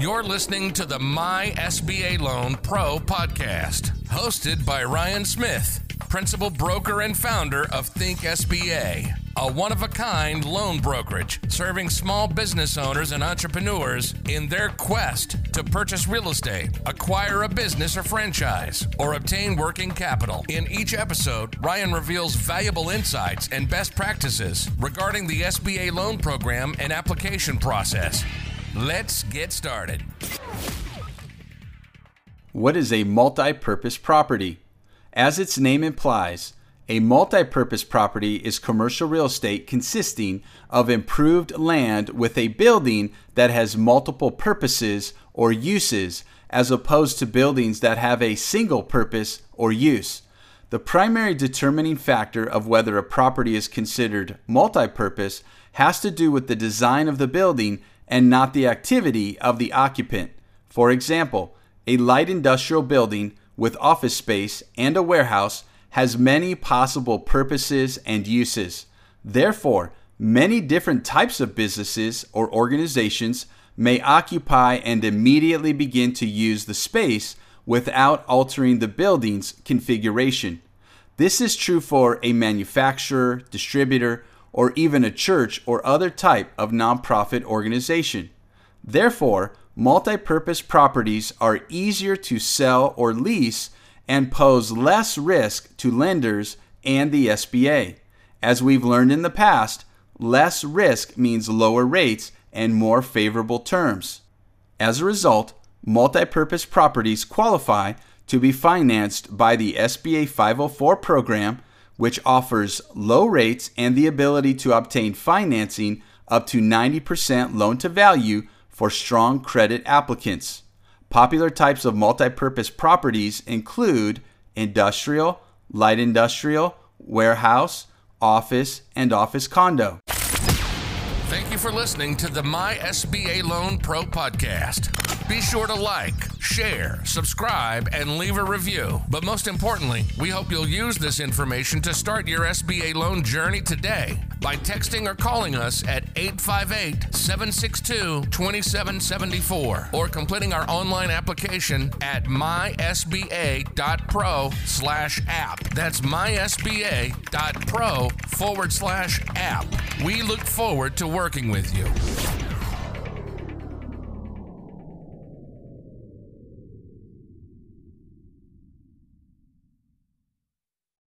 You're listening to the My SBA Loan Pro podcast, hosted by Ryan Smith, principal broker and founder of Think SBA, a one of a kind loan brokerage serving small business owners and entrepreneurs in their quest to purchase real estate, acquire a business or franchise, or obtain working capital. In each episode, Ryan reveals valuable insights and best practices regarding the SBA loan program and application process. Let's get started. What is a multi purpose property? As its name implies, a multi purpose property is commercial real estate consisting of improved land with a building that has multiple purposes or uses, as opposed to buildings that have a single purpose or use. The primary determining factor of whether a property is considered multi purpose has to do with the design of the building and not the activity of the occupant. For example, a light industrial building with office space and a warehouse has many possible purposes and uses. Therefore, many different types of businesses or organizations may occupy and immediately begin to use the space without altering the building's configuration. This is true for a manufacturer, distributor, or even a church or other type of nonprofit organization. Therefore, multi purpose properties are easier to sell or lease and pose less risk to lenders and the SBA. As we've learned in the past, less risk means lower rates and more favorable terms. As a result, multi purpose properties qualify to be financed by the SBA 504 program which offers low rates and the ability to obtain financing up to 90% loan to value for strong credit applicants. Popular types of multi-purpose properties include industrial, light industrial, warehouse, office, and office condo. Thank you for listening to the My SBA Loan Pro podcast. Be sure to like, share, subscribe, and leave a review. But most importantly, we hope you'll use this information to start your SBA loan journey today by texting or calling us at 858 762 2774 or completing our online application at mysba.pro slash app. That's mysba.pro forward slash app. We look forward to working with you.